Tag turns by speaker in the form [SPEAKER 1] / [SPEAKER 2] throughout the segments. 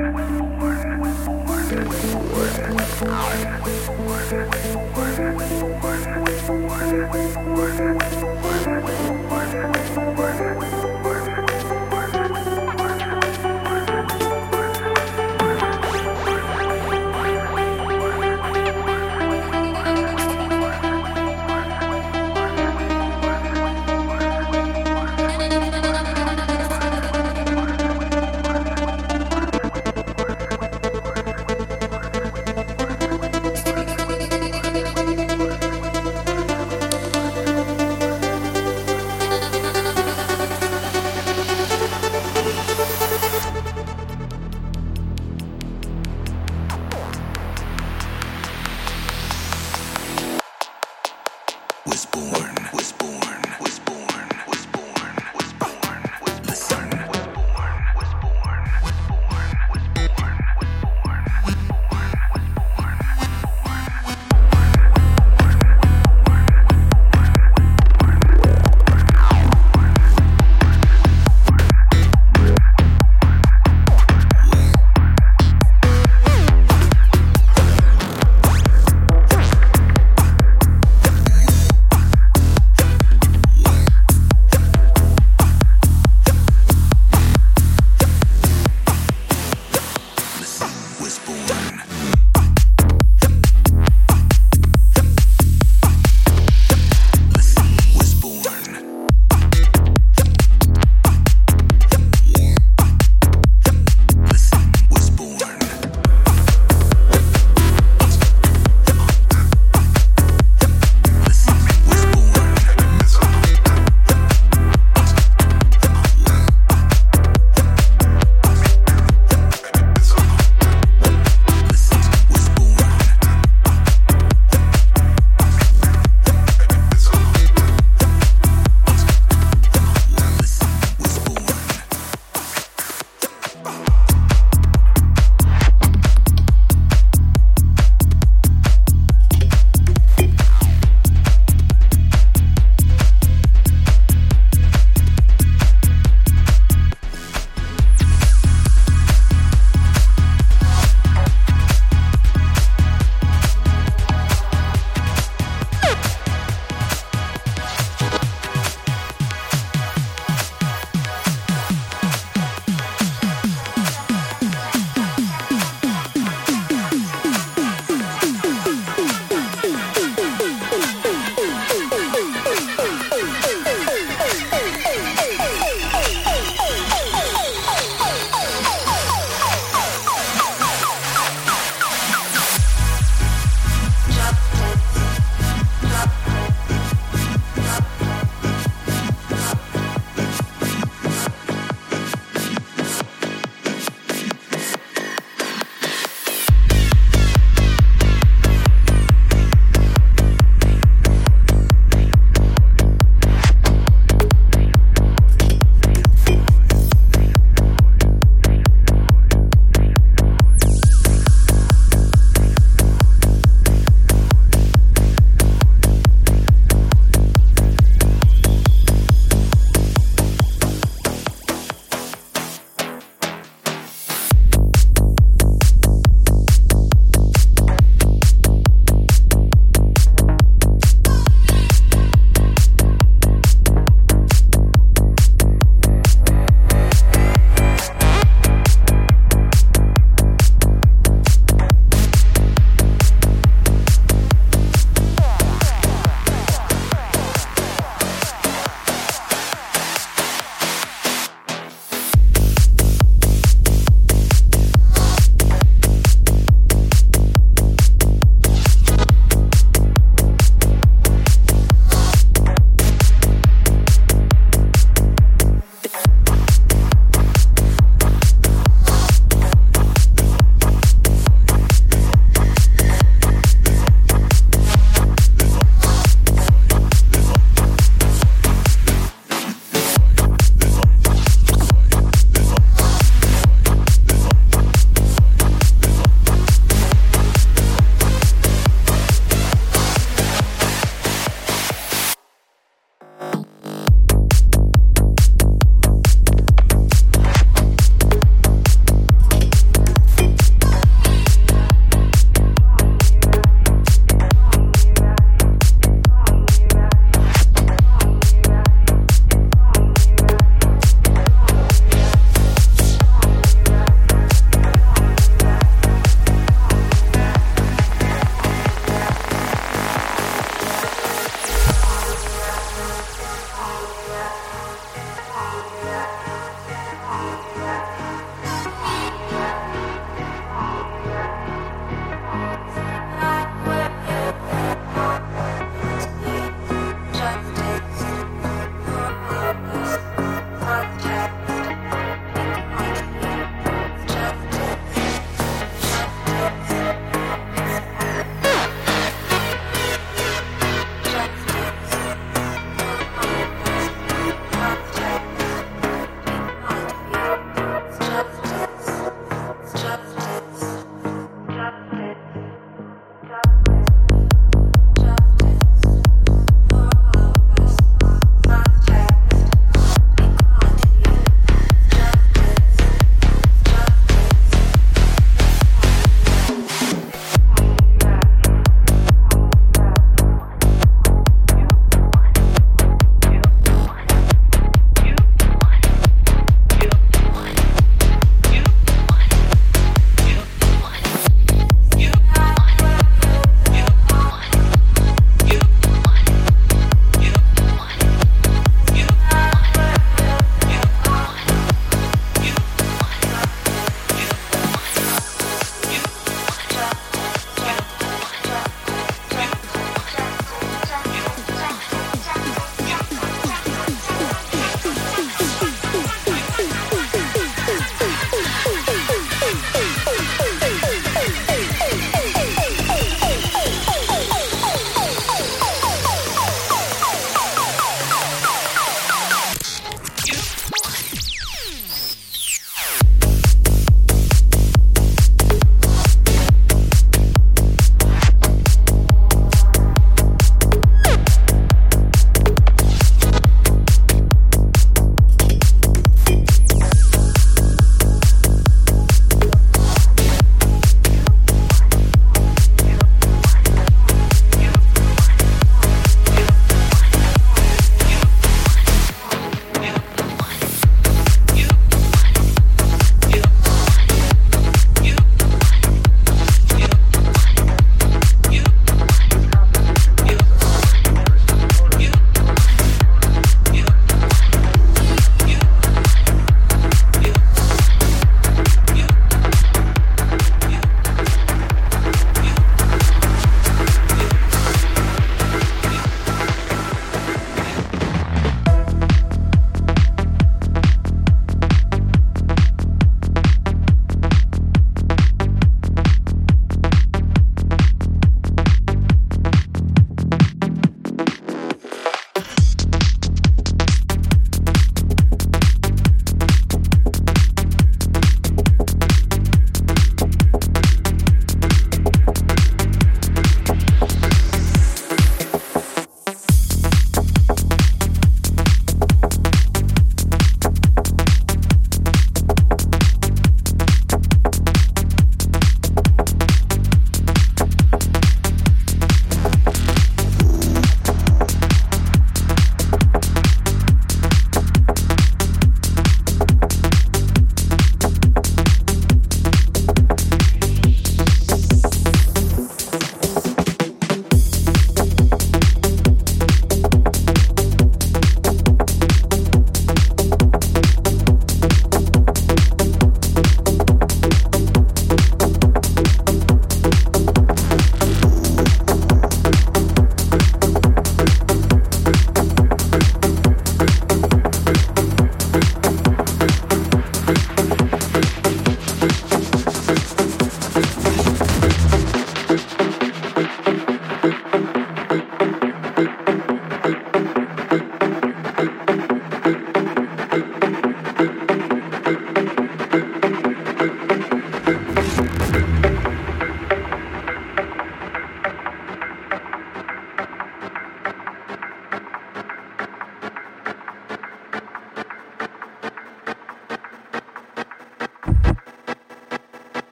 [SPEAKER 1] born.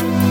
[SPEAKER 1] Bye.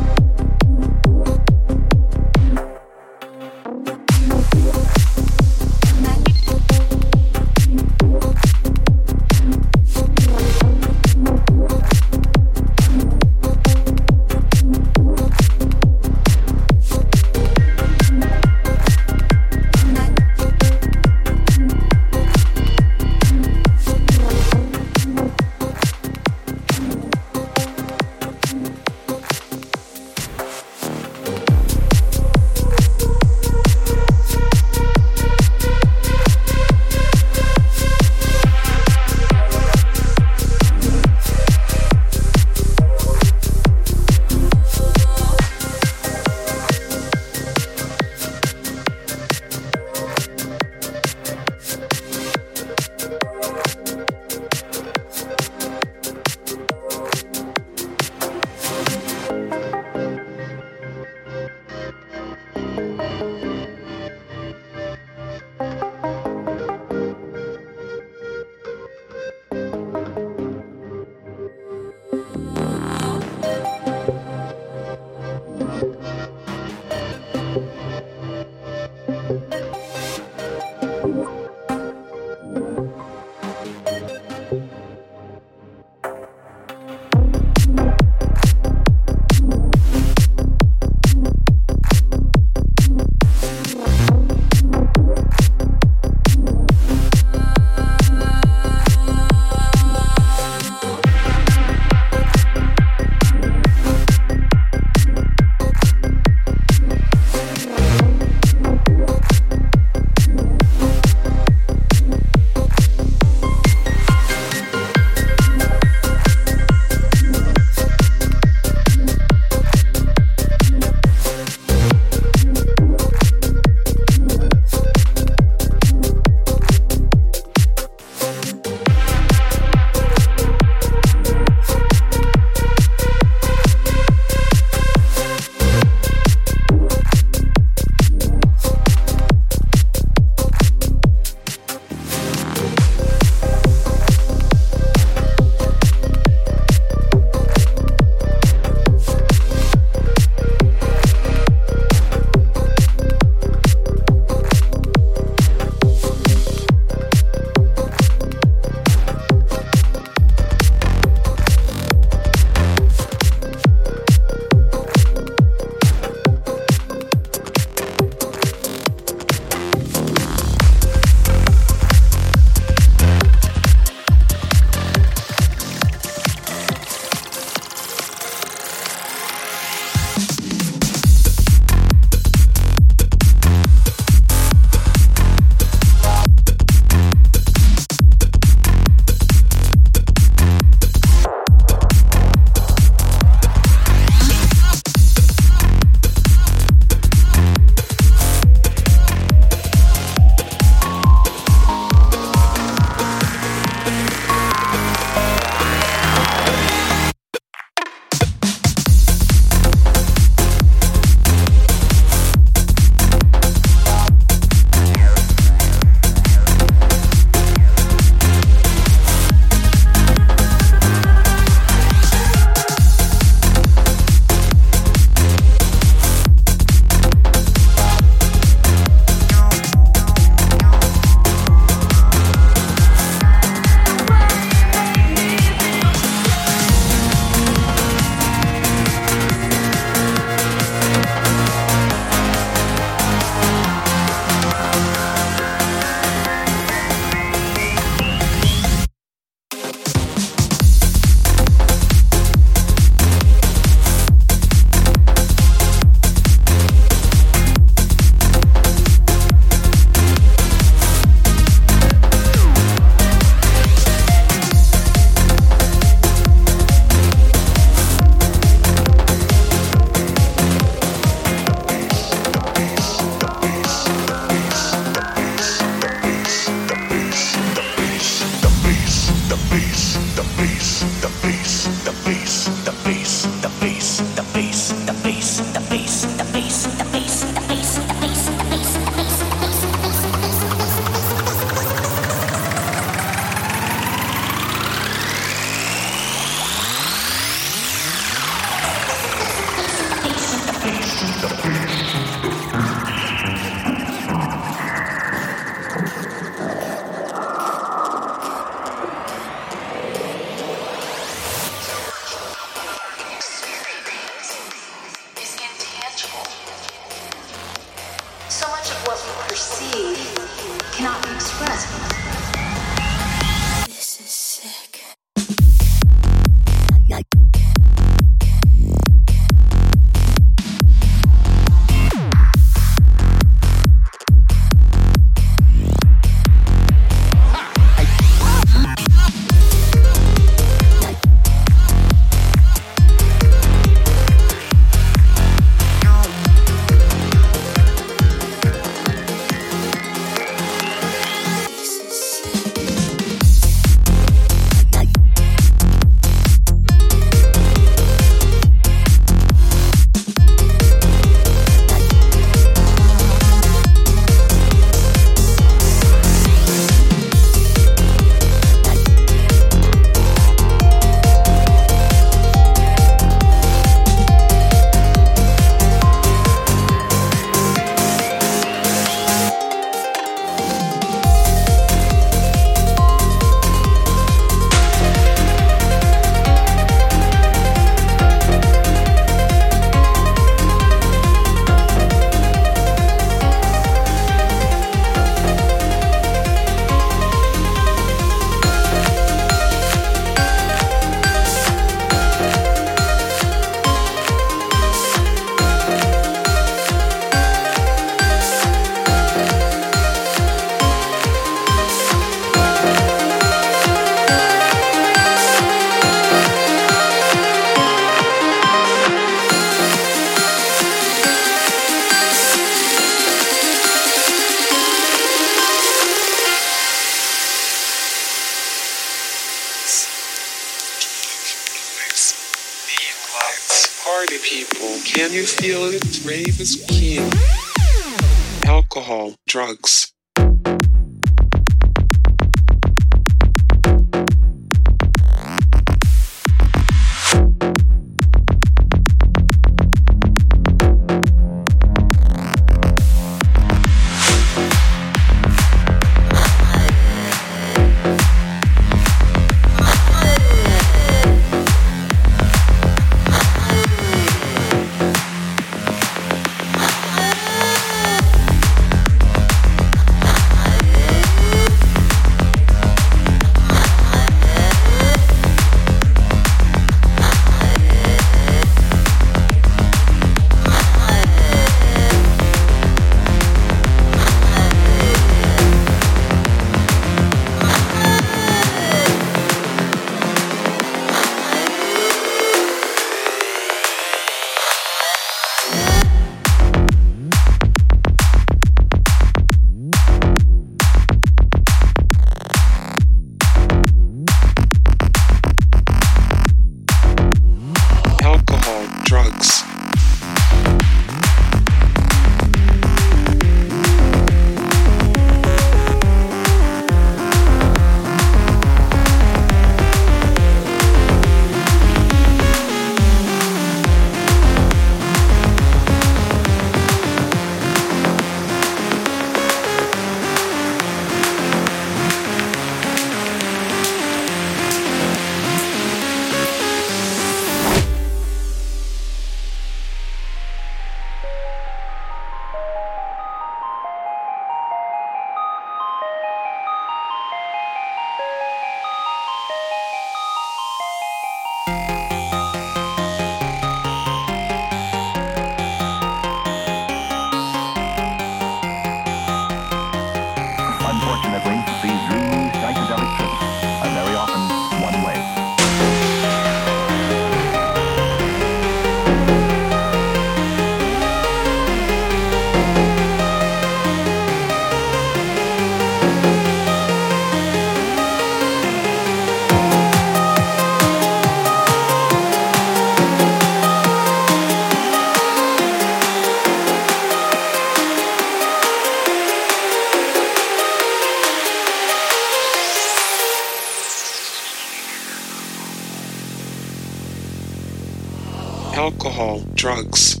[SPEAKER 2] Alcohol, drugs,